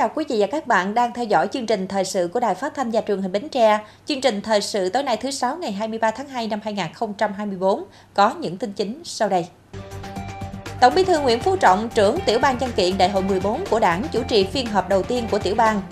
Chào quý vị và các bạn đang theo dõi chương trình thời sự của Đài Phát thanh và Truyền hình Bến Tre. Chương trình thời sự tối nay thứ sáu ngày 23 tháng 2 năm 2024 có những tin chính sau đây. Tổng Bí thư Nguyễn Phú Trọng, trưởng tiểu ban văn kiện Đại hội 14 của Đảng chủ trì phiên họp đầu tiên của tiểu ban.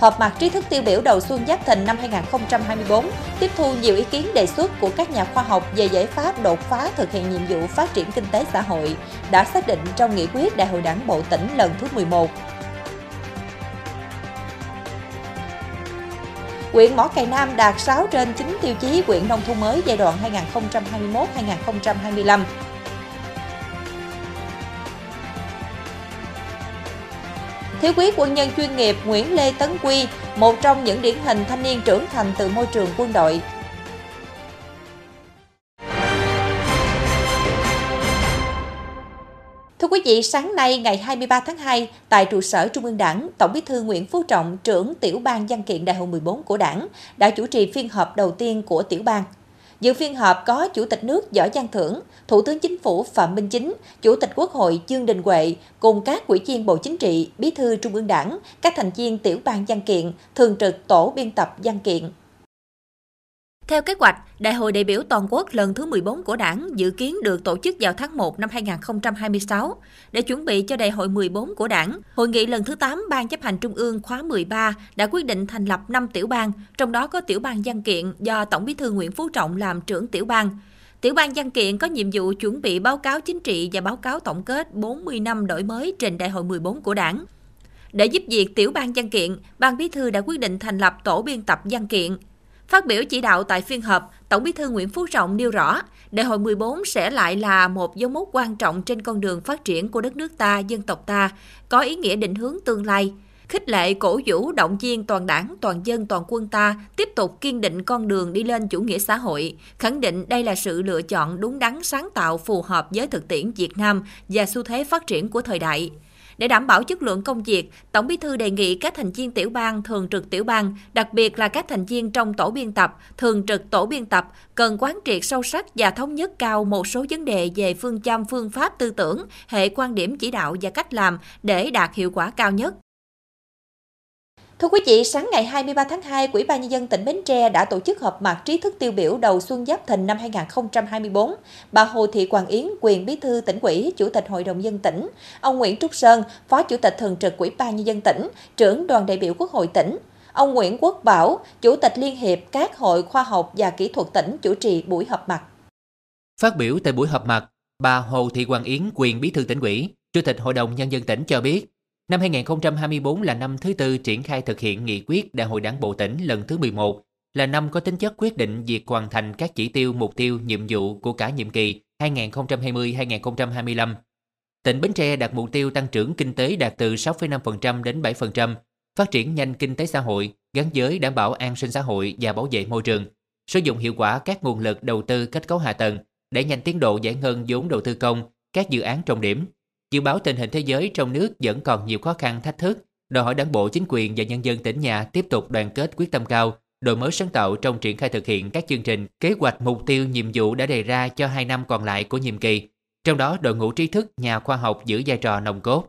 Họp mặt trí thức tiêu biểu đầu xuân Giáp Thìn năm 2024 tiếp thu nhiều ý kiến đề xuất của các nhà khoa học về giải pháp đột phá thực hiện nhiệm vụ phát triển kinh tế xã hội, đã xác định trong nghị quyết Đại hội Đảng bộ tỉnh lần thứ 11. Quyện Mỏ Cày Nam đạt 6 trên 9 tiêu chí quyện nông thôn mới giai đoạn 2021-2025. Thiếu quý quân nhân chuyên nghiệp Nguyễn Lê Tấn Quy, một trong những điển hình thanh niên trưởng thành từ môi trường quân đội. Thưa quý vị, sáng nay ngày 23 tháng 2, tại trụ sở Trung ương Đảng, Tổng Bí thư Nguyễn Phú Trọng, trưởng tiểu ban văn kiện Đại hội 14 của Đảng, đã chủ trì phiên họp đầu tiên của tiểu ban. Dự phiên họp có Chủ tịch nước Võ Văn Thưởng, Thủ tướng Chính phủ Phạm Minh Chính, Chủ tịch Quốc hội Dương Đình Huệ cùng các ủy viên Bộ Chính trị, Bí thư Trung ương Đảng, các thành viên tiểu ban văn kiện, thường trực tổ biên tập văn kiện. Theo kế hoạch, Đại hội đại biểu toàn quốc lần thứ 14 của Đảng dự kiến được tổ chức vào tháng 1 năm 2026. Để chuẩn bị cho Đại hội 14 của Đảng, Hội nghị lần thứ 8 Ban chấp hành Trung ương khóa 13 đã quyết định thành lập 5 tiểu ban, trong đó có tiểu ban văn kiện do Tổng bí thư Nguyễn Phú Trọng làm trưởng tiểu ban. Tiểu ban văn kiện có nhiệm vụ chuẩn bị báo cáo chính trị và báo cáo tổng kết 40 năm đổi mới trình Đại hội 14 của Đảng. Để giúp việc tiểu ban văn kiện, Ban Bí thư đã quyết định thành lập tổ biên tập văn kiện, Phát biểu chỉ đạo tại phiên họp, Tổng Bí thư Nguyễn Phú Trọng nêu rõ, Đại hội 14 sẽ lại là một dấu mốc quan trọng trên con đường phát triển của đất nước ta, dân tộc ta, có ý nghĩa định hướng tương lai, khích lệ cổ vũ động viên toàn đảng, toàn dân, toàn quân ta tiếp tục kiên định con đường đi lên chủ nghĩa xã hội, khẳng định đây là sự lựa chọn đúng đắn sáng tạo phù hợp với thực tiễn Việt Nam và xu thế phát triển của thời đại. Để đảm bảo chất lượng công việc, Tổng Bí thư đề nghị các thành viên tiểu ban, thường trực tiểu ban, đặc biệt là các thành viên trong tổ biên tập, thường trực tổ biên tập cần quán triệt sâu sắc và thống nhất cao một số vấn đề về phương châm phương pháp tư tưởng, hệ quan điểm chỉ đạo và cách làm để đạt hiệu quả cao nhất. Thưa quý vị, sáng ngày 23 tháng 2, Quỹ ban Nhân dân tỉnh Bến Tre đã tổ chức họp mặt trí thức tiêu biểu đầu xuân Giáp Thìn năm 2024. Bà Hồ Thị Quảng Yến, quyền bí thư tỉnh ủy, chủ tịch Hội đồng dân tỉnh, ông Nguyễn Trúc Sơn, phó chủ tịch thường trực Quỹ ban Nhân dân tỉnh, trưởng đoàn đại biểu Quốc hội tỉnh, ông Nguyễn Quốc Bảo, chủ tịch Liên hiệp các hội khoa học và kỹ thuật tỉnh chủ trì buổi họp mặt. Phát biểu tại buổi họp mặt, bà Hồ Thị Quảng Yến, quyền bí thư tỉnh ủy, chủ tịch Hội đồng nhân dân tỉnh cho biết, Năm 2024 là năm thứ tư triển khai thực hiện nghị quyết Đại hội Đảng bộ tỉnh lần thứ 11, là năm có tính chất quyết định việc hoàn thành các chỉ tiêu, mục tiêu, nhiệm vụ của cả nhiệm kỳ 2020-2025. Tỉnh Bến Tre đặt mục tiêu tăng trưởng kinh tế đạt từ 6,5% đến 7%, phát triển nhanh kinh tế xã hội, gắn với đảm bảo an sinh xã hội và bảo vệ môi trường, sử dụng hiệu quả các nguồn lực đầu tư kết cấu hạ tầng để nhanh tiến độ giải ngân vốn đầu tư công, các dự án trọng điểm, Dự báo tình hình thế giới trong nước vẫn còn nhiều khó khăn thách thức, đòi hỏi đảng bộ chính quyền và nhân dân tỉnh nhà tiếp tục đoàn kết quyết tâm cao, đổi mới sáng tạo trong triển khai thực hiện các chương trình, kế hoạch mục tiêu nhiệm vụ đã đề ra cho hai năm còn lại của nhiệm kỳ. Trong đó, đội ngũ trí thức, nhà khoa học giữ vai trò nòng cốt.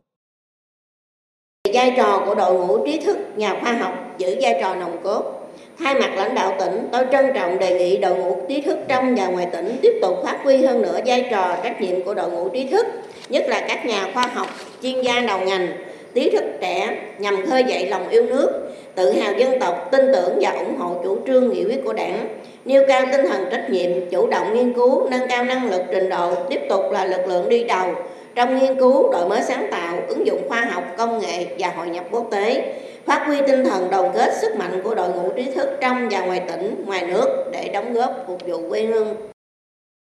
Vai trò của đội ngũ trí thức, nhà khoa học giữ vai trò nòng cốt Thay mặt lãnh đạo tỉnh, tôi trân trọng đề nghị đội ngũ trí thức trong và ngoài tỉnh tiếp tục phát huy hơn nữa vai trò trách nhiệm của đội ngũ trí thức, nhất là các nhà khoa học, chuyên gia đầu ngành, trí thức trẻ nhằm khơi dậy lòng yêu nước, tự hào dân tộc, tin tưởng và ủng hộ chủ trương nghị quyết của đảng, nêu cao tinh thần trách nhiệm, chủ động nghiên cứu, nâng cao năng lực trình độ, tiếp tục là lực lượng đi đầu trong nghiên cứu, đổi mới sáng tạo, ứng dụng khoa học, công nghệ và hội nhập quốc tế, phát huy tinh thần đoàn kết sức mạnh của đội ngũ trí thức trong và ngoài tỉnh, ngoài nước để đóng góp phục vụ quê hương.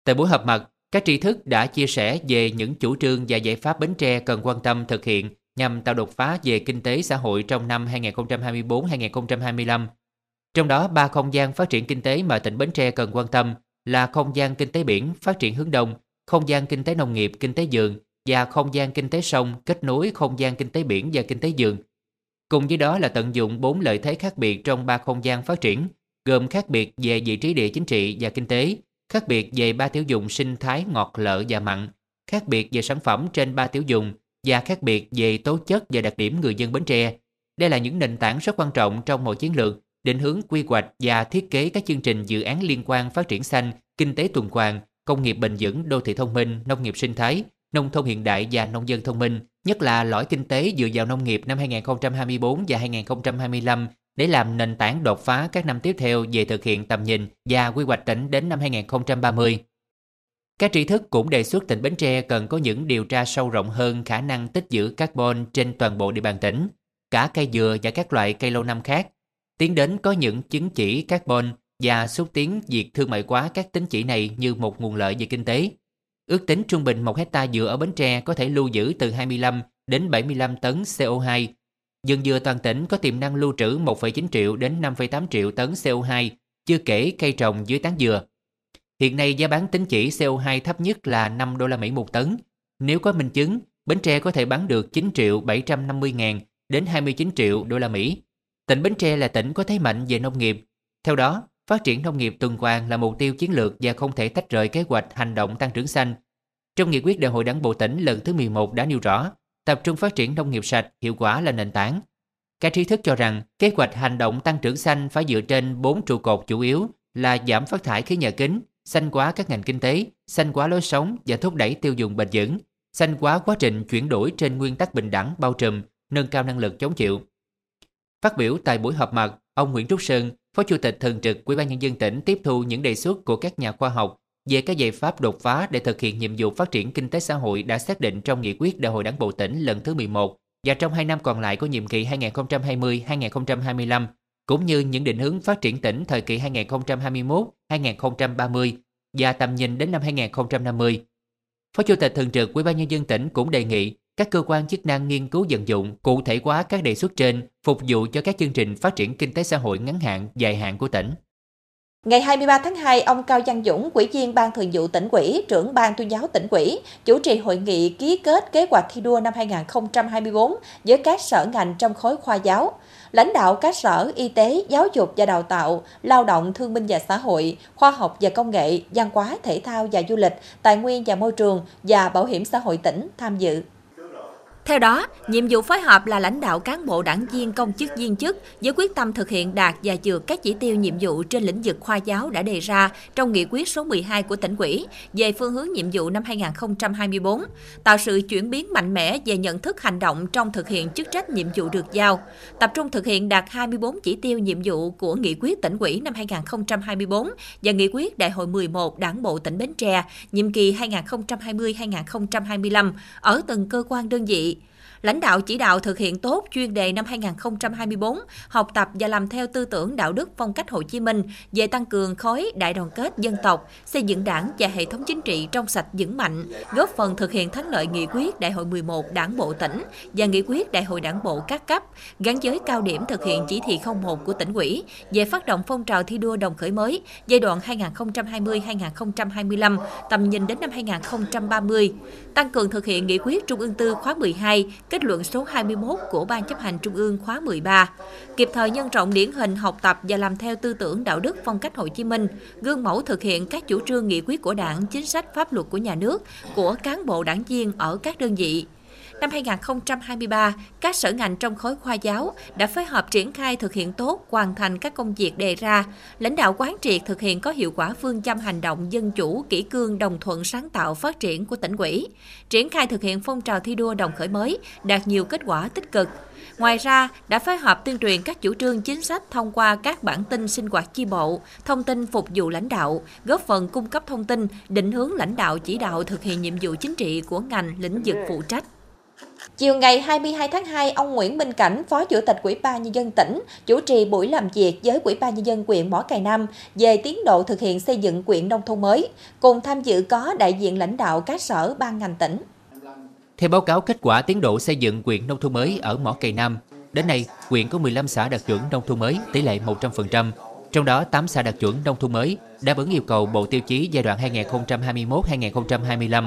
Tại buổi họp mặt, các tri thức đã chia sẻ về những chủ trương và giải pháp Bến Tre cần quan tâm thực hiện nhằm tạo đột phá về kinh tế xã hội trong năm 2024-2025. Trong đó, ba không gian phát triển kinh tế mà tỉnh Bến Tre cần quan tâm là không gian kinh tế biển phát triển hướng đông, không gian kinh tế nông nghiệp, kinh tế dường và không gian kinh tế sông kết nối không gian kinh tế biển và kinh tế dường. Cùng với đó là tận dụng bốn lợi thế khác biệt trong ba không gian phát triển, gồm khác biệt về vị trí địa chính trị và kinh tế, khác biệt về ba tiểu dùng sinh thái ngọt lợ và mặn, khác biệt về sản phẩm trên ba tiểu dùng và khác biệt về tố chất và đặc điểm người dân Bến Tre. Đây là những nền tảng rất quan trọng trong mọi chiến lược, định hướng quy hoạch và thiết kế các chương trình dự án liên quan phát triển xanh, kinh tế tuần hoàn, công nghiệp bền vững, đô thị thông minh, nông nghiệp sinh thái, nông thôn hiện đại và nông dân thông minh, nhất là lõi kinh tế dựa vào nông nghiệp năm 2024 và 2025 để làm nền tảng đột phá các năm tiếp theo về thực hiện tầm nhìn và quy hoạch tỉnh đến năm 2030. Các trí thức cũng đề xuất tỉnh Bến Tre cần có những điều tra sâu rộng hơn khả năng tích trữ carbon trên toàn bộ địa bàn tỉnh, cả cây dừa và các loại cây lâu năm khác, tiến đến có những chứng chỉ carbon và xúc tiến việc thương mại hóa các tính chỉ này như một nguồn lợi về kinh tế. Ước tính trung bình một hecta dừa ở Bến Tre có thể lưu giữ từ 25 đến 75 tấn CO2. Dân dừa toàn tỉnh có tiềm năng lưu trữ 1,9 triệu đến 5,8 triệu tấn CO2, chưa kể cây trồng dưới tán dừa. Hiện nay giá bán tính chỉ CO2 thấp nhất là 5 đô la Mỹ một tấn. Nếu có minh chứng, Bến Tre có thể bán được 9 triệu 750 ngàn đến 29 triệu đô la Mỹ. Tỉnh Bến Tre là tỉnh có thế mạnh về nông nghiệp. Theo đó, phát triển nông nghiệp tuần hoàn là mục tiêu chiến lược và không thể tách rời kế hoạch hành động tăng trưởng xanh. Trong nghị quyết đại hội đảng bộ tỉnh lần thứ 11 đã nêu rõ, tập trung phát triển nông nghiệp sạch, hiệu quả là nền tảng. Các trí thức cho rằng kế hoạch hành động tăng trưởng xanh phải dựa trên 4 trụ cột chủ yếu là giảm phát thải khí nhà kính, xanh hóa các ngành kinh tế, xanh hóa lối sống và thúc đẩy tiêu dùng bền vững, xanh hóa quá trình chuyển đổi trên nguyên tắc bình đẳng bao trùm, nâng cao năng lực chống chịu. Phát biểu tại buổi họp mặt, ông Nguyễn Trúc Sơn, Phó Chủ tịch Thường trực Ủy ban nhân dân tỉnh tiếp thu những đề xuất của các nhà khoa học về các giải pháp đột phá để thực hiện nhiệm vụ phát triển kinh tế xã hội đã xác định trong nghị quyết Đại hội Đảng bộ tỉnh lần thứ 11 và trong 2 năm còn lại của nhiệm kỳ 2020-2025 cũng như những định hướng phát triển tỉnh thời kỳ 2021-2030 và tầm nhìn đến năm 2050. Phó Chủ tịch Thường trực Ủy ban nhân dân tỉnh cũng đề nghị các cơ quan chức năng nghiên cứu vận dụng cụ thể hóa các đề xuất trên phục vụ cho các chương trình phát triển kinh tế xã hội ngắn hạn, dài hạn của tỉnh. Ngày 23 tháng 2, ông Cao Văn Dũng, Ủy viên Ban Thường vụ tỉnh ủy, trưởng Ban tuyên giáo tỉnh ủy, chủ trì hội nghị ký kết kế hoạch thi đua năm 2024 với các sở ngành trong khối khoa giáo. Lãnh đạo các sở y tế, giáo dục và đào tạo, lao động thương binh và xã hội, khoa học và công nghệ, văn hóa, thể thao và du lịch, tài nguyên và môi trường và bảo hiểm xã hội tỉnh tham dự. Theo đó, nhiệm vụ phối hợp là lãnh đạo cán bộ đảng viên công chức viên chức với quyết tâm thực hiện đạt và vượt các chỉ tiêu nhiệm vụ trên lĩnh vực khoa giáo đã đề ra trong nghị quyết số 12 của tỉnh ủy về phương hướng nhiệm vụ năm 2024, tạo sự chuyển biến mạnh mẽ về nhận thức hành động trong thực hiện chức trách nhiệm vụ được giao, tập trung thực hiện đạt 24 chỉ tiêu nhiệm vụ của nghị quyết tỉnh ủy năm 2024 và nghị quyết đại hội 11 đảng bộ tỉnh Bến Tre nhiệm kỳ 2020-2025 ở từng cơ quan đơn vị lãnh đạo chỉ đạo thực hiện tốt chuyên đề năm 2024, học tập và làm theo tư tưởng đạo đức phong cách Hồ Chí Minh về tăng cường khối đại đoàn kết dân tộc, xây dựng đảng và hệ thống chính trị trong sạch vững mạnh, góp phần thực hiện thắng lợi nghị quyết Đại hội 11 Đảng bộ tỉnh và nghị quyết Đại hội Đảng bộ các cấp, gắn với cao điểm thực hiện chỉ thị 01 của tỉnh ủy về phát động phong trào thi đua đồng khởi mới giai đoạn 2020-2025, tầm nhìn đến năm 2030, tăng cường thực hiện nghị quyết Trung ương Tư khóa 12, kết luận số 21 của Ban chấp hành Trung ương khóa 13, kịp thời nhân rộng điển hình học tập và làm theo tư tưởng đạo đức phong cách Hồ Chí Minh, gương mẫu thực hiện các chủ trương nghị quyết của Đảng, chính sách pháp luật của nhà nước, của cán bộ đảng viên ở các đơn vị. Năm 2023, các sở ngành trong khối khoa giáo đã phối hợp triển khai thực hiện tốt, hoàn thành các công việc đề ra. Lãnh đạo quán triệt thực hiện có hiệu quả phương châm hành động dân chủ, kỷ cương, đồng thuận sáng tạo phát triển của tỉnh ủy. Triển khai thực hiện phong trào thi đua đồng khởi mới, đạt nhiều kết quả tích cực. Ngoài ra, đã phối hợp tuyên truyền các chủ trương chính sách thông qua các bản tin sinh hoạt chi bộ, thông tin phục vụ lãnh đạo, góp phần cung cấp thông tin, định hướng lãnh đạo chỉ đạo thực hiện nhiệm vụ chính trị của ngành lĩnh vực phụ trách. Chiều ngày 22 tháng 2, ông Nguyễn Minh Cảnh, Phó Chủ tịch Ủy ban Nhân dân tỉnh, chủ trì buổi làm việc với Ủy ban Nhân dân quyện Mỏ Cày Nam về tiến độ thực hiện xây dựng quyện nông thôn mới. Cùng tham dự có đại diện lãnh đạo các sở ban ngành tỉnh. Theo báo cáo kết quả tiến độ xây dựng quyện nông thôn mới ở Mỏ Cày Nam, đến nay quyện có 15 xã đạt chuẩn nông thôn mới tỷ lệ 100%, trong đó 8 xã đạt chuẩn nông thôn mới đáp ứng yêu cầu Bộ Tiêu chí giai đoạn 2021-2025,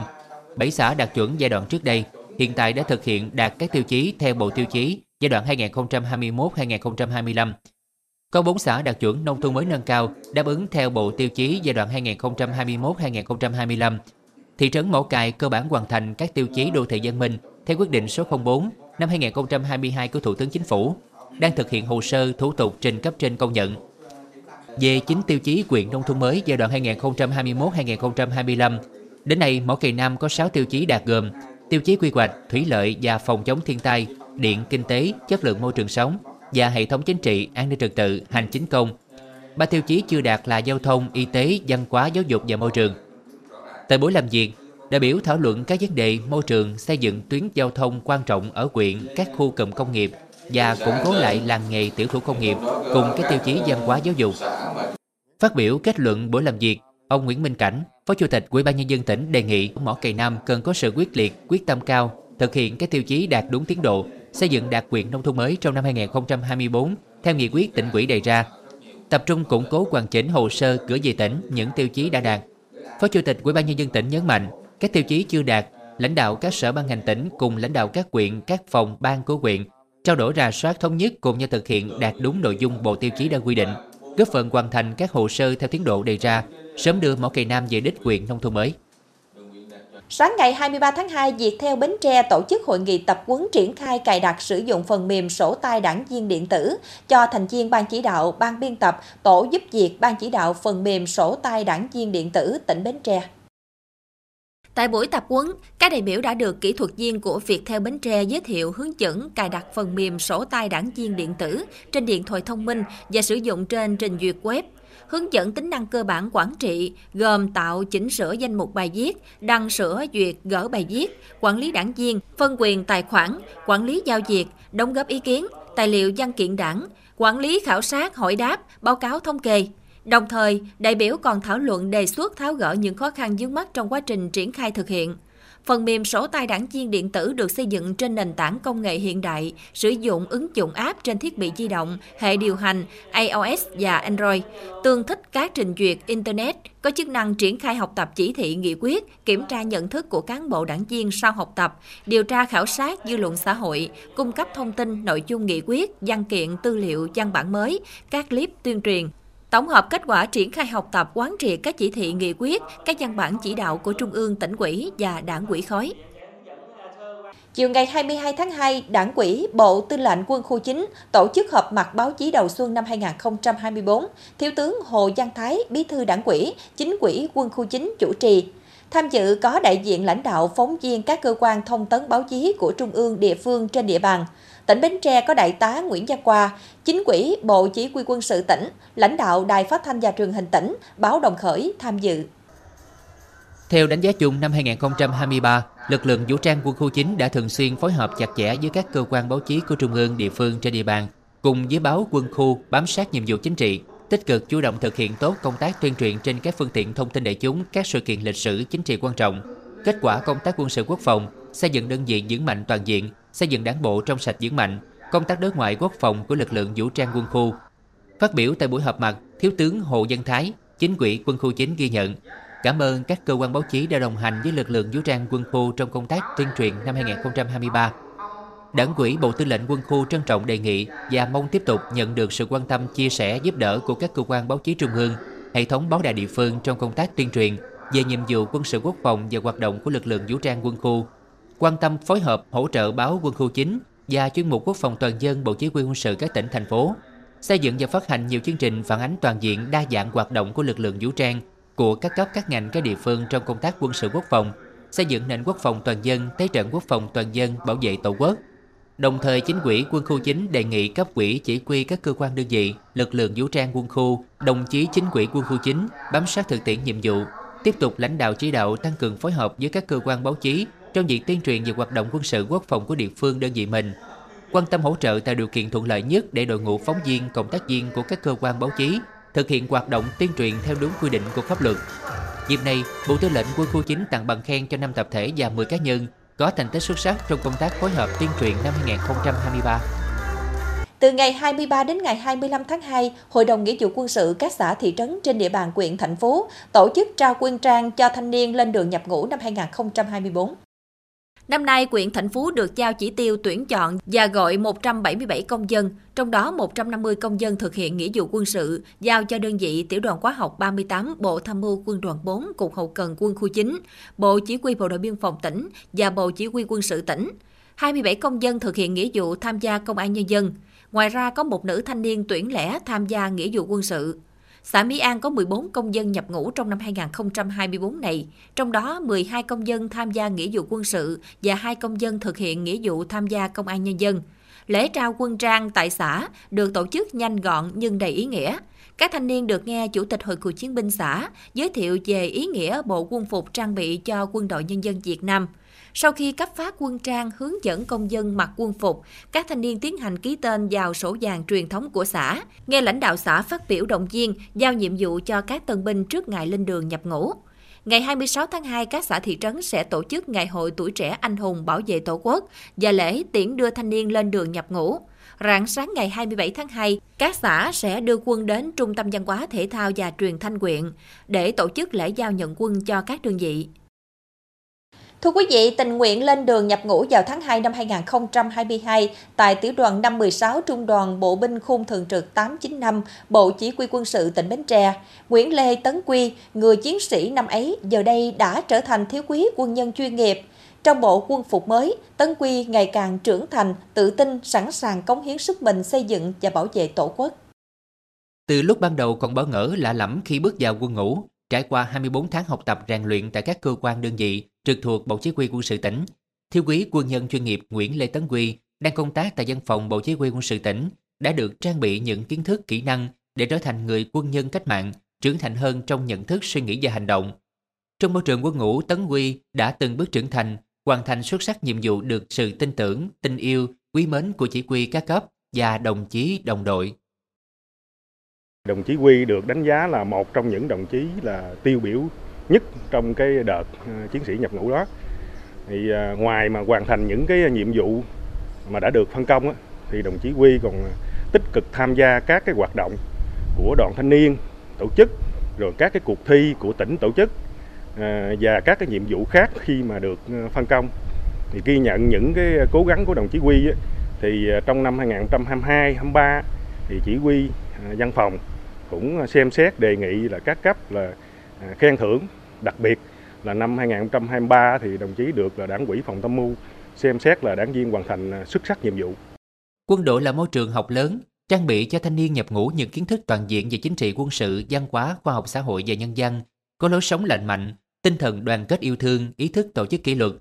7 xã đạt chuẩn giai đoạn trước đây hiện tại đã thực hiện đạt các tiêu chí theo Bộ Tiêu chí giai đoạn 2021-2025. Có 4 xã đạt chuẩn nông thôn mới nâng cao đáp ứng theo Bộ Tiêu chí giai đoạn 2021-2025. thị trấn mẫu cài cơ bản hoàn thành các tiêu chí đô thị văn minh theo quyết định số 04 năm 2022 của Thủ tướng Chính phủ, đang thực hiện hồ sơ thủ tục trình cấp trên công nhận. Về chính tiêu chí quyện nông thôn mới giai đoạn 2021-2025, đến nay Mỏ Cày Nam có 6 tiêu chí đạt gồm tiêu chí quy hoạch, thủy lợi và phòng chống thiên tai, điện, kinh tế, chất lượng môi trường sống và hệ thống chính trị, an ninh trật tự, hành chính công. Ba tiêu chí chưa đạt là giao thông, y tế, văn hóa, giáo dục và môi trường. Tại buổi làm việc, đại biểu thảo luận các vấn đề môi trường, xây dựng tuyến giao thông quan trọng ở huyện, các khu cụm công nghiệp và củng cố lại làng nghề tiểu thủ công nghiệp cùng các tiêu chí văn hóa giáo dục. Phát biểu kết luận buổi làm việc, ông Nguyễn Minh Cảnh, Phó Chủ tịch Ủy ban nhân dân tỉnh đề nghị mỏ cày Nam cần có sự quyết liệt, quyết tâm cao, thực hiện các tiêu chí đạt đúng tiến độ, xây dựng đạt quyện nông thôn mới trong năm 2024 theo nghị quyết tỉnh ủy đề ra, tập trung củng cố hoàn chỉnh hồ sơ gửi về tỉnh những tiêu chí đã đạt. Phó Chủ tịch Ủy ban nhân dân tỉnh nhấn mạnh, các tiêu chí chưa đạt, lãnh đạo các sở ban ngành tỉnh cùng lãnh đạo các quyện, các phòng ban của quyện trao đổi rà soát thống nhất cùng nhau thực hiện đạt đúng nội dung bộ tiêu chí đã quy định, góp phần hoàn thành các hồ sơ theo tiến độ đề ra, sớm đưa mỏ cày Nam về đích quyện nông thôn mới. Sáng ngày 23 tháng 2, Viettel Bến Tre tổ chức hội nghị tập huấn triển khai cài đặt sử dụng phần mềm sổ tay đảng viên điện tử cho thành viên ban chỉ đạo, ban biên tập, tổ giúp việc ban chỉ đạo phần mềm sổ tay đảng viên điện tử tỉnh Bến Tre. Tại buổi tập huấn, các đại biểu đã được kỹ thuật viên của Viettel Bến Tre giới thiệu hướng dẫn cài đặt phần mềm sổ tay đảng viên điện tử trên điện thoại thông minh và sử dụng trên trình duyệt web hướng dẫn tính năng cơ bản quản trị, gồm tạo chỉnh sửa danh mục bài viết, đăng sửa duyệt gỡ bài viết, quản lý đảng viên, phân quyền tài khoản, quản lý giao dịch, đóng góp ý kiến, tài liệu văn kiện đảng, quản lý khảo sát, hỏi đáp, báo cáo thống kê. Đồng thời, đại biểu còn thảo luận đề xuất tháo gỡ những khó khăn vướng mắt trong quá trình triển khai thực hiện. Phần mềm sổ tay đảng viên điện tử được xây dựng trên nền tảng công nghệ hiện đại, sử dụng ứng dụng app trên thiết bị di động, hệ điều hành iOS và Android, tương thích các trình duyệt Internet, có chức năng triển khai học tập chỉ thị nghị quyết, kiểm tra nhận thức của cán bộ đảng viên sau học tập, điều tra khảo sát dư luận xã hội, cung cấp thông tin nội dung nghị quyết, văn kiện, tư liệu, văn bản mới, các clip tuyên truyền, Tổng hợp kết quả triển khai học tập quán triệt các chỉ thị nghị quyết, các văn bản chỉ đạo của Trung ương, tỉnh ủy và đảng ủy khối. Chiều ngày 22 tháng 2, Đảng ủy Bộ Tư lệnh Quân khu 9 tổ chức họp mặt báo chí đầu xuân năm 2024. Thiếu tướng Hồ Văn Thái, Bí thư Đảng ủy, Chính ủy Quân khu 9 chủ trì. Tham dự có đại diện lãnh đạo phóng viên các cơ quan thông tấn báo chí của trung ương địa phương trên địa bàn. Tỉnh Bến Tre có Đại tá Nguyễn Gia Qua, Chính quỹ Bộ Chỉ huy quân sự tỉnh, lãnh đạo Đài Phát thanh và Truyền hình tỉnh, báo Đồng Khởi tham dự. Theo đánh giá chung năm 2023, lực lượng vũ trang quân khu 9 đã thường xuyên phối hợp chặt chẽ với các cơ quan báo chí của trung ương địa phương trên địa bàn, cùng với báo quân khu bám sát nhiệm vụ chính trị, tích cực chủ động thực hiện tốt công tác tuyên truyền trên các phương tiện thông tin đại chúng các sự kiện lịch sử chính trị quan trọng. Kết quả công tác quân sự quốc phòng, xây dựng đơn vị vững mạnh toàn diện, xây dựng đảng bộ trong sạch vững mạnh, công tác đối ngoại quốc phòng của lực lượng vũ trang quân khu. Phát biểu tại buổi họp mặt, Thiếu tướng Hồ Văn Thái, chính ủy quân khu 9 ghi nhận, cảm ơn các cơ quan báo chí đã đồng hành với lực lượng vũ trang quân khu trong công tác tuyên truyền năm 2023. Đảng ủy Bộ Tư lệnh Quân khu trân trọng đề nghị và mong tiếp tục nhận được sự quan tâm chia sẻ giúp đỡ của các cơ quan báo chí trung ương, hệ thống báo đài địa phương trong công tác tuyên truyền về nhiệm vụ quân sự quốc phòng và hoạt động của lực lượng vũ trang quân khu quan tâm phối hợp hỗ trợ báo quân khu 9 và chuyên mục quốc phòng toàn dân Bộ Chỉ huy quân sự các tỉnh thành phố, xây dựng và phát hành nhiều chương trình phản ánh toàn diện đa dạng hoạt động của lực lượng vũ trang của các cấp các ngành các địa phương trong công tác quân sự quốc phòng, xây dựng nền quốc phòng toàn dân, thế trận quốc phòng toàn dân bảo vệ tổ quốc. Đồng thời chính quỹ quân khu 9 đề nghị cấp quỹ chỉ huy các cơ quan đơn vị, lực lượng vũ trang quân khu, đồng chí chính quỹ quân khu 9 bám sát thực tiễn nhiệm vụ, tiếp tục lãnh đạo chỉ đạo tăng cường phối hợp với các cơ quan báo chí trong việc tuyên truyền về hoạt động quân sự quốc phòng của địa phương đơn vị mình, quan tâm hỗ trợ tạo điều kiện thuận lợi nhất để đội ngũ phóng viên, cộng tác viên của các cơ quan báo chí thực hiện hoạt động tuyên truyền theo đúng quy định của pháp luật. Dịp này, Bộ Tư lệnh Quân khu 9 tặng bằng khen cho 5 tập thể và 10 cá nhân có thành tích xuất sắc trong công tác phối hợp tuyên truyền năm 2023. Từ ngày 23 đến ngày 25 tháng 2, Hội đồng Nghĩa vụ quân sự các xã thị trấn trên địa bàn quyện thành phố tổ chức trao quân trang cho thanh niên lên đường nhập ngũ năm 2024. Năm nay, quyện Thạnh Phú được giao chỉ tiêu tuyển chọn và gọi 177 công dân, trong đó 150 công dân thực hiện nghĩa vụ quân sự, giao cho đơn vị tiểu đoàn khóa học 38 Bộ Tham mưu Quân đoàn 4 Cục Hậu cần Quân khu 9, Bộ Chỉ huy Bộ đội Biên phòng tỉnh và Bộ Chỉ huy Quân sự tỉnh. 27 công dân thực hiện nghĩa vụ tham gia công an nhân dân. Ngoài ra có một nữ thanh niên tuyển lẻ tham gia nghĩa vụ quân sự. Xã Mỹ An có 14 công dân nhập ngũ trong năm 2024 này, trong đó 12 công dân tham gia nghĩa vụ quân sự và 2 công dân thực hiện nghĩa vụ tham gia công an nhân dân. Lễ trao quân trang tại xã được tổ chức nhanh gọn nhưng đầy ý nghĩa. Các thanh niên được nghe Chủ tịch Hội cựu chiến binh xã giới thiệu về ý nghĩa bộ quân phục trang bị cho quân đội nhân dân Việt Nam – sau khi cấp phát quân trang hướng dẫn công dân mặc quân phục, các thanh niên tiến hành ký tên vào sổ vàng truyền thống của xã. Nghe lãnh đạo xã phát biểu động viên, giao nhiệm vụ cho các tân binh trước ngày lên đường nhập ngũ. Ngày 26 tháng 2, các xã thị trấn sẽ tổ chức Ngày hội tuổi trẻ anh hùng bảo vệ Tổ quốc và lễ tiễn đưa thanh niên lên đường nhập ngũ. Rạng sáng ngày 27 tháng 2, các xã sẽ đưa quân đến Trung tâm Văn hóa Thể thao và Truyền thanh quyện để tổ chức lễ giao nhận quân cho các đơn vị. Thưa quý vị, tình nguyện lên đường nhập ngũ vào tháng 2 năm 2022 tại tiểu đoàn 516 Trung đoàn Bộ binh khung thường trực 895 Bộ Chỉ huy quân sự tỉnh Bến Tre. Nguyễn Lê Tấn Quy, người chiến sĩ năm ấy, giờ đây đã trở thành thiếu quý quân nhân chuyên nghiệp. Trong bộ quân phục mới, Tấn Quy ngày càng trưởng thành, tự tin, sẵn sàng cống hiến sức mình xây dựng và bảo vệ Tổ quốc. Từ lúc ban đầu còn bỡ ngỡ lạ lẫm khi bước vào quân ngũ, trải qua 24 tháng học tập rèn luyện tại các cơ quan đơn vị, trực thuộc Bộ Chỉ huy quân sự tỉnh. Thiếu quý quân nhân chuyên nghiệp Nguyễn Lê Tấn Quy đang công tác tại văn phòng Bộ Chỉ huy quân sự tỉnh đã được trang bị những kiến thức, kỹ năng để trở thành người quân nhân cách mạng, trưởng thành hơn trong nhận thức, suy nghĩ và hành động. Trong môi trường quân ngũ, Tấn Quy đã từng bước trưởng thành, hoàn thành xuất sắc nhiệm vụ được sự tin tưởng, tình yêu, quý mến của chỉ huy các cấp và đồng chí đồng đội. Đồng chí Quy được đánh giá là một trong những đồng chí là tiêu biểu nhất trong cái đợt ờ, chiến sĩ nhập ngũ đó. Thì ờ, ngoài mà hoàn thành những cái nhiệm vụ mà đã được phân công thì đồng chí Quy còn ờ, tích cực tham gia các cái hoạt động của đoàn thanh niên tổ chức, rồi các cái cuộc thi của tỉnh tổ chức và các cái nhiệm vụ khác khi mà được phân công. Thì ghi nhận những cái cố gắng của đồng chí Quy thì trong năm 2022 23 thì chỉ huy văn phòng cũng xem xét đề nghị là các cấp là khen thưởng Đặc biệt là năm 2023 thì đồng chí được là đảng ủy phòng tham mưu xem xét là đảng viên hoàn thành à, xuất sắc nhiệm vụ. Quân đội là môi trường học lớn, trang bị cho thanh niên nhập ngũ những kiến thức toàn diện về chính trị quân sự, văn hóa, khoa học xã hội và nhân dân, có lối sống lành mạnh, tinh thần đoàn kết yêu thương, ý thức tổ chức kỷ luật.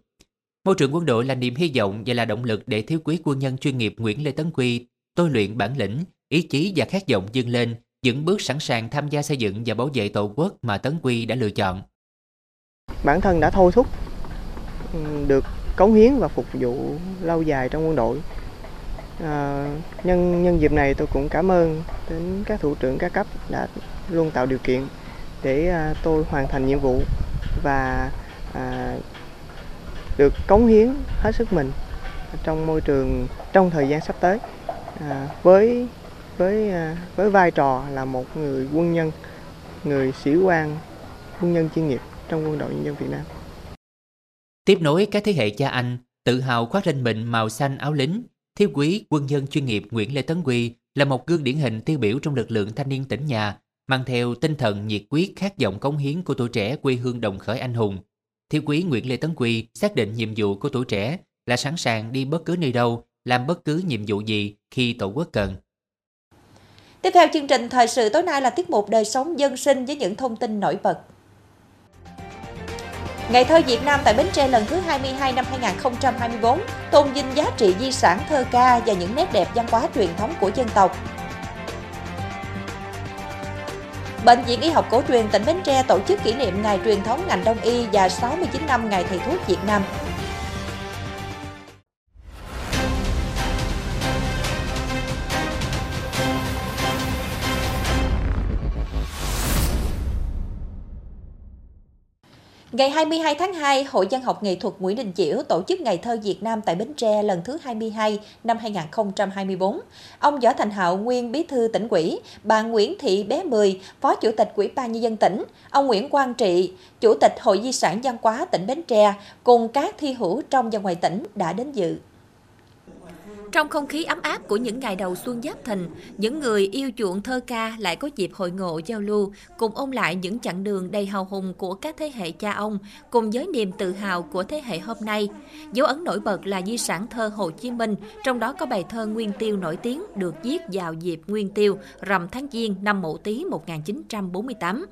Môi trường quân đội là niềm hy vọng và là động lực để thiếu quý quân nhân chuyên nghiệp Nguyễn Lê Tấn Quy tôi luyện bản lĩnh, ý chí và khát vọng dâng lên, những bước sẵn sàng tham gia xây dựng và bảo vệ tổ quốc mà Tấn Quy đã lựa chọn bản thân đã thôi thúc ừ, được cống hiến và phục vụ lâu dài trong quân đội. À, nhân nhân dịp này tôi cũng cảm ơn đến các thủ trưởng các cấp đã luôn tạo điều kiện để à, tôi hoàn thành nhiệm vụ và à, được cống hiến hết sức mình trong môi trường trong thời gian sắp tới à, với với à, với vai trò là một người quân nhân người sĩ quan quân nhân chuyên nghiệp trong quân đội nhân dân Việt Nam. Tiếp nối các thế hệ cha anh, tự hào khoác lên mình màu xanh áo lính, thiếu quý quân nhân chuyên nghiệp Nguyễn Lê Tấn Quy là một gương điển hình tiêu biểu trong lực lượng thanh niên tỉnh nhà, mang theo tinh thần nhiệt quyết khát vọng cống hiến của tuổi trẻ quê hương đồng khởi anh hùng. Thiếu quý Nguyễn Lê Tấn Quy xác định nhiệm vụ của tuổi trẻ là sẵn sàng đi bất cứ nơi đâu, làm bất cứ nhiệm vụ gì khi tổ quốc cần. Tiếp theo chương trình thời sự tối nay là tiết mục đời sống dân sinh với những thông tin nổi bật. Ngày thơ Việt Nam tại Bến Tre lần thứ 22 năm 2024 tôn vinh giá trị di sản thơ ca và những nét đẹp văn hóa truyền thống của dân tộc. Bệnh viện Y học cổ truyền tỉnh Bến Tre tổ chức kỷ niệm ngày truyền thống ngành đông y và 69 năm ngày thầy thuốc Việt Nam. Ngày 22 tháng 2, Hội Văn học Nghệ thuật Nguyễn Đình Chiểu tổ chức Ngày thơ Việt Nam tại Bến Tre lần thứ 22 năm 2024. Ông Võ Thành Hạo, nguyên bí thư tỉnh ủy, bà Nguyễn Thị Bé Mười, phó chủ tịch Ủy ban Nhân dân tỉnh, ông Nguyễn Quang Trị, chủ tịch Hội Di sản văn hóa tỉnh Bến Tre, cùng các thi hữu trong và ngoài tỉnh đã đến dự. Trong không khí ấm áp của những ngày đầu xuân giáp thìn, những người yêu chuộng thơ ca lại có dịp hội ngộ giao lưu, cùng ôn lại những chặng đường đầy hào hùng của các thế hệ cha ông, cùng với niềm tự hào của thế hệ hôm nay. Dấu ấn nổi bật là di sản thơ Hồ Chí Minh, trong đó có bài thơ Nguyên Tiêu nổi tiếng được viết vào dịp Nguyên Tiêu, rằm tháng Giêng năm Mậu Tý 1948.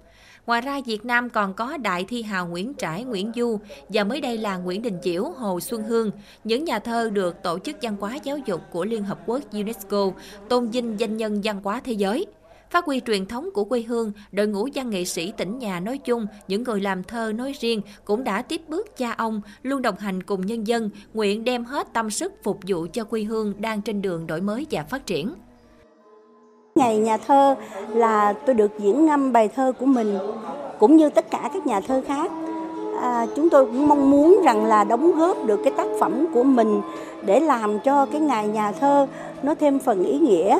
Ngoài ra, Việt Nam còn có đại thi hào Nguyễn Trãi, Nguyễn Du và mới đây là Nguyễn Đình Chiểu, Hồ Xuân Hương. Những nhà thơ được Tổ chức Văn hóa Giáo dục của Liên Hợp Quốc UNESCO tôn vinh danh nhân văn hóa thế giới. Phát huy truyền thống của quê hương, đội ngũ văn nghệ sĩ tỉnh nhà nói chung, những người làm thơ nói riêng cũng đã tiếp bước cha ông, luôn đồng hành cùng nhân dân, nguyện đem hết tâm sức phục vụ cho quê hương đang trên đường đổi mới và phát triển. Ngày nhà thơ là tôi được diễn ngâm bài thơ của mình cũng như tất cả các nhà thơ khác. À, chúng tôi cũng mong muốn rằng là đóng góp được cái tác phẩm của mình để làm cho cái ngày nhà thơ nó thêm phần ý nghĩa.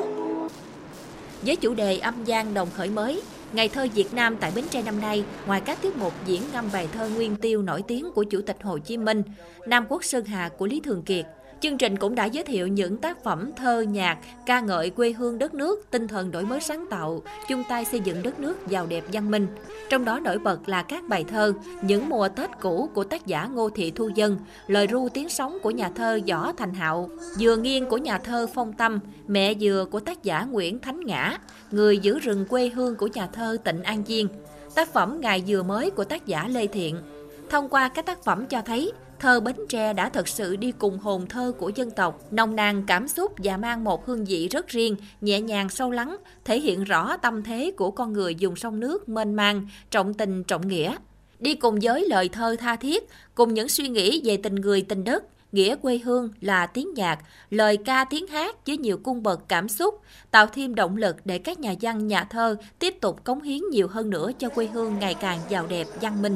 Với chủ đề âm gian đồng khởi mới, Ngày thơ Việt Nam tại Bến Tre năm nay, ngoài các tiết mục diễn ngâm bài thơ nguyên tiêu nổi tiếng của Chủ tịch Hồ Chí Minh, Nam Quốc Sơn Hà của Lý Thường Kiệt, Chương trình cũng đã giới thiệu những tác phẩm thơ nhạc ca ngợi quê hương đất nước, tinh thần đổi mới sáng tạo, chung tay xây dựng đất nước giàu đẹp văn minh. Trong đó nổi bật là các bài thơ Những mùa Tết cũ của tác giả Ngô Thị Thu Dân, lời ru tiếng sóng của nhà thơ Võ Thành Hạo, Dừa nghiêng của nhà thơ Phong Tâm, Mẹ dừa của tác giả Nguyễn Thánh Ngã, Người giữ rừng quê hương của nhà thơ Tịnh An Diên, tác phẩm Ngày dừa mới của tác giả Lê Thiện. Thông qua các tác phẩm cho thấy thơ Bến Tre đã thật sự đi cùng hồn thơ của dân tộc, nồng nàn cảm xúc và mang một hương vị rất riêng, nhẹ nhàng sâu lắng, thể hiện rõ tâm thế của con người dùng sông nước mênh mang, trọng tình trọng nghĩa. Đi cùng với lời thơ tha thiết, cùng những suy nghĩ về tình người tình đất, nghĩa quê hương là tiếng nhạc, lời ca tiếng hát với nhiều cung bậc cảm xúc, tạo thêm động lực để các nhà văn, nhà thơ tiếp tục cống hiến nhiều hơn nữa cho quê hương ngày càng giàu đẹp, văn minh.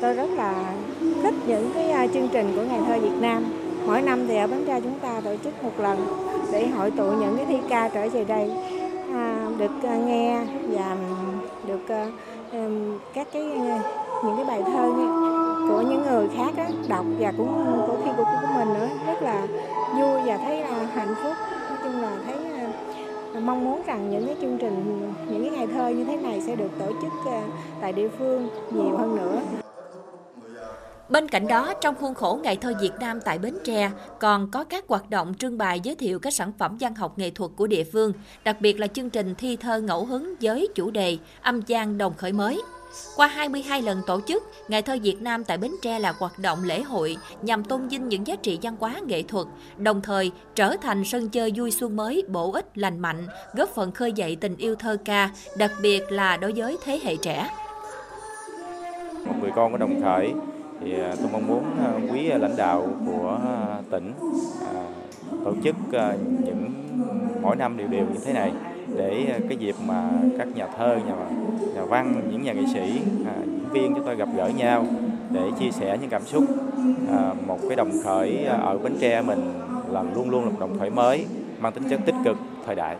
Tôi rất là thích những cái à, chương trình của Ngày thơ Việt Nam. Mỗi năm thì ở Bến Tre chúng ta tổ chức một lần để hội tụ những cái thi ca trở về đây à, được à, nghe và được à, các cái à, những cái bài thơ của những người khác đó, đọc và cũng của khi của, của mình nữa. Rất là vui và thấy là hạnh phúc. Nói chung là thấy mong muốn rằng những cái chương trình những cái ngày thơ như thế này sẽ được tổ chức tại địa phương nhiều hơn nữa. Bên cạnh đó, trong khuôn khổ Ngày thơ Việt Nam tại Bến Tre, còn có các hoạt động trưng bày giới thiệu các sản phẩm văn học nghệ thuật của địa phương, đặc biệt là chương trình thi thơ ngẫu hứng với chủ đề Âm gian đồng khởi mới. Qua 22 lần tổ chức, Ngày thơ Việt Nam tại Bến Tre là hoạt động lễ hội nhằm tôn vinh những giá trị văn hóa nghệ thuật, đồng thời trở thành sân chơi vui xuân mới, bổ ích, lành mạnh, góp phần khơi dậy tình yêu thơ ca, đặc biệt là đối với thế hệ trẻ. Một người con của đồng khởi thì à, tôi mong muốn à, quý lãnh đạo của à, tỉnh tổ chức những mỗi năm đều đều như thế này để cái dịp mà các nhà thơ, nhà nhà văn, những nhà nghệ sĩ, diễn viên chúng tôi gặp gỡ nhau để chia sẻ những cảm xúc. một cái đồng khởi ở Bến Tre mình là luôn luôn là một đồng khởi mới mang tính chất tích cực thời đại.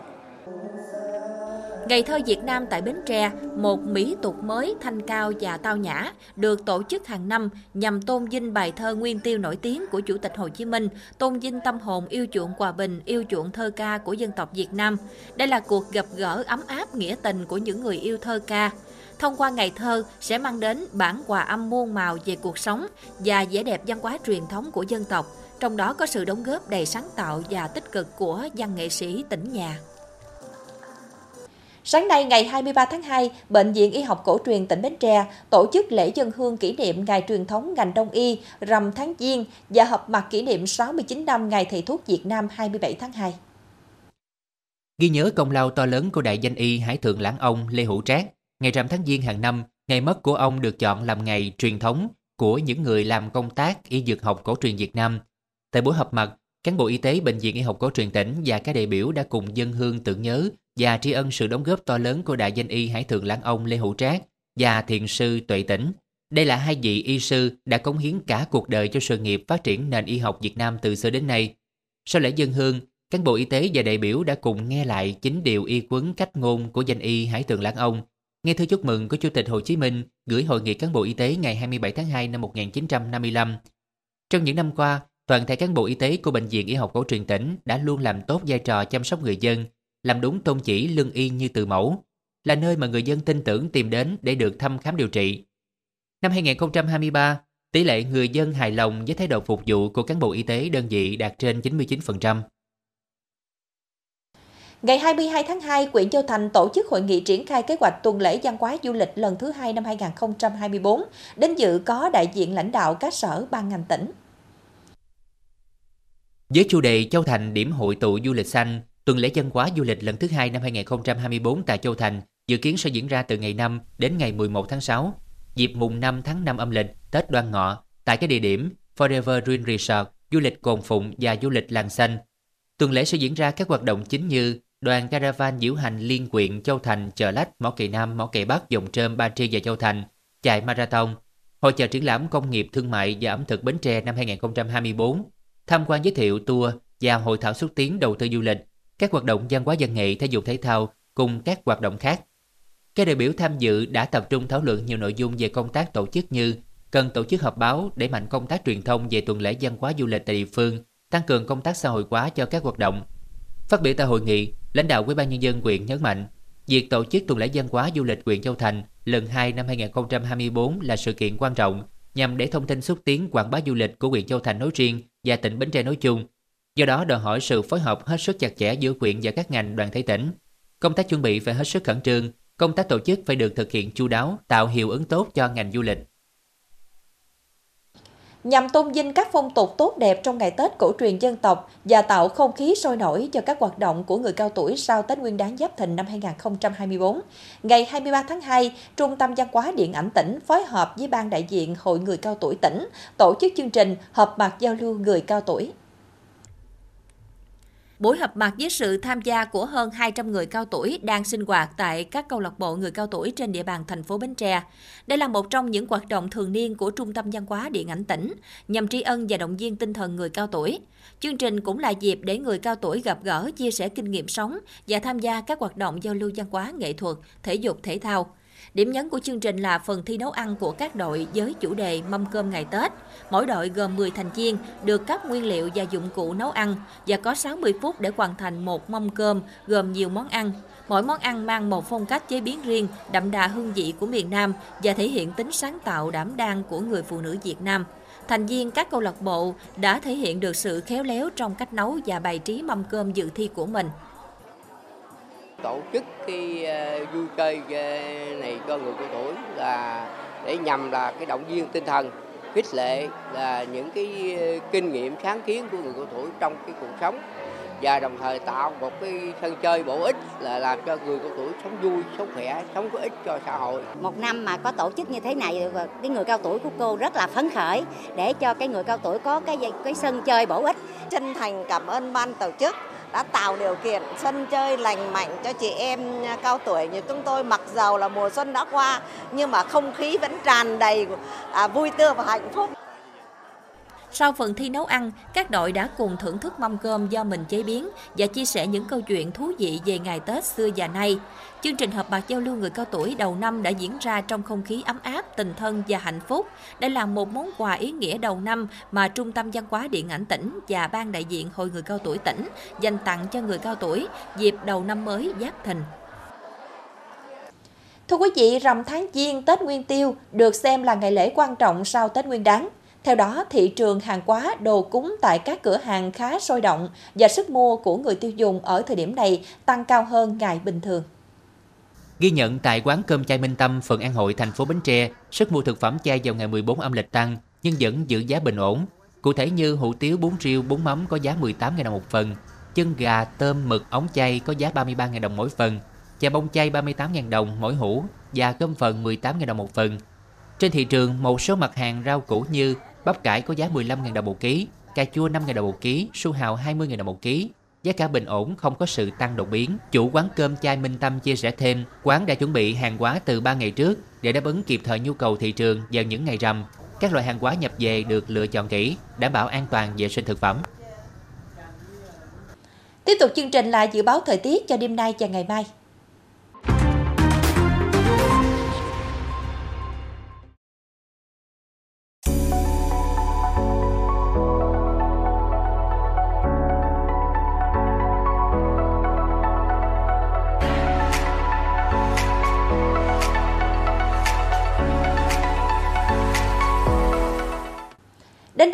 Ngày thơ Việt Nam tại Bến Tre, một mỹ tục mới thanh cao và tao nhã, được tổ chức hàng năm nhằm tôn vinh bài thơ nguyên tiêu nổi tiếng của Chủ tịch Hồ Chí Minh, tôn vinh tâm hồn yêu chuộng hòa bình, yêu chuộng thơ ca của dân tộc Việt Nam. Đây là cuộc gặp gỡ ấm áp nghĩa tình của những người yêu thơ ca. Thông qua ngày thơ sẽ mang đến bản quà âm muôn màu về cuộc sống và vẻ đẹp văn hóa truyền thống của dân tộc, trong đó có sự đóng góp đầy sáng tạo và tích cực của văn nghệ sĩ tỉnh nhà. Sáng nay ngày 23 tháng 2, Bệnh viện Y học cổ truyền tỉnh Bến Tre tổ chức lễ dân hương kỷ niệm Ngày truyền thống ngành Đông y rằm tháng Giêng và hợp mặt kỷ niệm 69 năm Ngày Thầy thuốc Việt Nam 27 tháng 2. Ghi nhớ công lao to lớn của đại danh y Hải thượng lãng ông Lê Hữu Trác, ngày rằm tháng Giêng hàng năm, ngày mất của ông được chọn làm ngày truyền thống của những người làm công tác y dược học cổ truyền Việt Nam. Tại buổi họp mặt, cán bộ y tế Bệnh viện Y học cổ truyền tỉnh và các đại biểu đã cùng dân hương tưởng nhớ và tri ân sự đóng góp to lớn của đại danh y Hải thượng lãng ông Lê Hữu Trác và thiền sư Tuệ Tĩnh. Đây là hai vị y sư đã cống hiến cả cuộc đời cho sự nghiệp phát triển nền y học Việt Nam từ xưa đến nay. Sau lễ dân hương, cán bộ y tế và đại biểu đã cùng nghe lại chính điều y quấn cách ngôn của danh y Hải Thượng Lãng Ông, nghe thư chúc mừng của Chủ tịch Hồ Chí Minh gửi Hội nghị cán bộ y tế ngày 27 tháng 2 năm 1955. Trong những năm qua, toàn thể cán bộ y tế của Bệnh viện Y học cổ truyền tỉnh đã luôn làm tốt vai trò chăm sóc người dân, làm đúng tôn chỉ lương y như từ mẫu, là nơi mà người dân tin tưởng tìm đến để được thăm khám điều trị. Năm 2023, tỷ lệ người dân hài lòng với thái độ phục vụ của cán bộ y tế đơn vị đạt trên 99%. Ngày 22 tháng 2, huyện Châu Thành tổ chức hội nghị triển khai kế hoạch tuần lễ văn hóa du lịch lần thứ hai năm 2024. Đến dự có đại diện lãnh đạo các sở ban ngành tỉnh. Với chủ đề Châu Thành điểm hội tụ du lịch xanh, tuần lễ văn hóa du lịch lần thứ hai năm 2024 tại Châu Thành dự kiến sẽ diễn ra từ ngày 5 đến ngày 11 tháng 6, dịp mùng 5 tháng 5 âm lịch, Tết Đoan Ngọ, tại các địa điểm Forever Green Resort, du lịch Cồn Phụng và du lịch Làng Xanh. Tuần lễ sẽ diễn ra các hoạt động chính như đoàn caravan diễu hành liên quyện Châu Thành, Chợ Lách, Mỏ Cày Nam, Mỏ Cày Bắc, Dòng Trơm, Ba Tri và Châu Thành, chạy marathon, hội chợ triển lãm công nghiệp thương mại và ẩm thực Bến Tre năm 2024, tham quan giới thiệu tour và hội thảo xúc tiến đầu tư du lịch, các hoạt động văn hóa văn nghệ, thể dục thể thao cùng các hoạt động khác. Các đại biểu tham dự đã tập trung thảo luận nhiều nội dung về công tác tổ chức như cần tổ chức họp báo để mạnh công tác truyền thông về tuần lễ văn hóa du lịch tại địa phương, tăng cường công tác xã hội hóa cho các hoạt động. Phát biểu tại hội nghị, lãnh đạo Ủy ban nhân dân huyện nhấn mạnh, việc tổ chức tuần lễ văn hóa du lịch huyện Châu Thành lần 2 năm 2024 là sự kiện quan trọng nhằm để thông tin xúc tiến quảng bá du lịch của huyện Châu Thành nói riêng và tỉnh Bến Tre nói chung. Do đó đòi hỏi sự phối hợp hết sức chặt chẽ giữa huyện và các ngành đoàn thể tỉnh. Công tác chuẩn bị phải hết sức khẩn trương, công tác tổ chức phải được thực hiện chu đáo, tạo hiệu ứng tốt cho ngành du lịch. Nhằm tôn vinh các phong tục tốt đẹp trong ngày Tết cổ truyền dân tộc và tạo không khí sôi nổi cho các hoạt động của người cao tuổi sau Tết Nguyên đán Giáp Thìn năm 2024, ngày 23 tháng 2, Trung tâm Văn hóa Điện ảnh tỉnh phối hợp với Ban đại diện Hội Người Cao Tuổi tỉnh tổ chức chương trình hợp mặt giao lưu người cao tuổi. Buổi họp mặt với sự tham gia của hơn 200 người cao tuổi đang sinh hoạt tại các câu lạc bộ người cao tuổi trên địa bàn thành phố Bến Tre. Đây là một trong những hoạt động thường niên của Trung tâm Văn hóa Điện ảnh tỉnh, nhằm tri ân và động viên tinh thần người cao tuổi. Chương trình cũng là dịp để người cao tuổi gặp gỡ, chia sẻ kinh nghiệm sống và tham gia các hoạt động giao lưu văn hóa, nghệ thuật, thể dục, thể thao. Điểm nhấn của chương trình là phần thi nấu ăn của các đội với chủ đề mâm cơm ngày Tết. Mỗi đội gồm 10 thành viên, được cấp nguyên liệu và dụng cụ nấu ăn và có 60 phút để hoàn thành một mâm cơm gồm nhiều món ăn. Mỗi món ăn mang một phong cách chế biến riêng, đậm đà hương vị của miền Nam và thể hiện tính sáng tạo đảm đang của người phụ nữ Việt Nam. Thành viên các câu lạc bộ đã thể hiện được sự khéo léo trong cách nấu và bày trí mâm cơm dự thi của mình tổ chức cái uh, vui chơi uh, này cho người cao tuổi là để nhằm là cái động viên tinh thần khích lệ là những cái uh, kinh nghiệm sáng kiến của người cao tuổi trong cái cuộc sống và đồng thời tạo một cái sân chơi bổ ích là làm cho người cao tuổi sống vui, sống khỏe, sống có ích cho xã hội. Một năm mà có tổ chức như thế này và cái người cao tuổi của cô rất là phấn khởi để cho cái người cao tuổi có cái cái sân chơi bổ ích. Chân thành cảm ơn ban tổ chức đã tạo điều kiện sân chơi lành mạnh cho chị em cao tuổi như chúng tôi mặc dầu là mùa xuân đã qua nhưng mà không khí vẫn tràn đầy à, vui tươi và hạnh phúc. Sau phần thi nấu ăn, các đội đã cùng thưởng thức mâm cơm do mình chế biến và chia sẻ những câu chuyện thú vị về ngày Tết xưa và nay. Chương trình họp mặt giao lưu người cao tuổi đầu năm đã diễn ra trong không khí ấm áp, tình thân và hạnh phúc. Đây là một món quà ý nghĩa đầu năm mà Trung tâm Văn hóa Điện ảnh tỉnh và Ban đại diện Hội người cao tuổi tỉnh dành tặng cho người cao tuổi dịp đầu năm mới Giáp Thìn. Thưa quý vị, rằm tháng Giêng Tết Nguyên Tiêu được xem là ngày lễ quan trọng sau Tết Nguyên Đán. Theo đó, thị trường hàng hóa, đồ cúng tại các cửa hàng khá sôi động và sức mua của người tiêu dùng ở thời điểm này tăng cao hơn ngày bình thường. Ghi nhận tại quán cơm chay Minh Tâm, phường An Hội, thành phố Bến Tre, sức mua thực phẩm chay vào ngày 14 âm lịch tăng nhưng vẫn giữ giá bình ổn. Cụ thể như hủ tiếu, bún riêu, bún mắm có giá 18.000 đồng một phần, chân gà, tôm, mực, ống chay có giá 33.000 đồng mỗi phần, chả bông chay 38.000 đồng mỗi hũ và cơm phần 18.000 đồng một phần. Trên thị trường, một số mặt hàng rau củ như bắp cải có giá 15.000 đồng một ký, cà chua 5.000 đồng một ký, su hào 20.000 đồng một ký, giá cả bình ổn không có sự tăng đột biến. Chủ quán cơm chai Minh Tâm chia sẻ thêm, quán đã chuẩn bị hàng hóa từ 3 ngày trước để đáp ứng kịp thời nhu cầu thị trường vào những ngày rằm. Các loại hàng hóa nhập về được lựa chọn kỹ, đảm bảo an toàn vệ sinh thực phẩm. Tiếp tục chương trình là dự báo thời tiết cho đêm nay và ngày mai.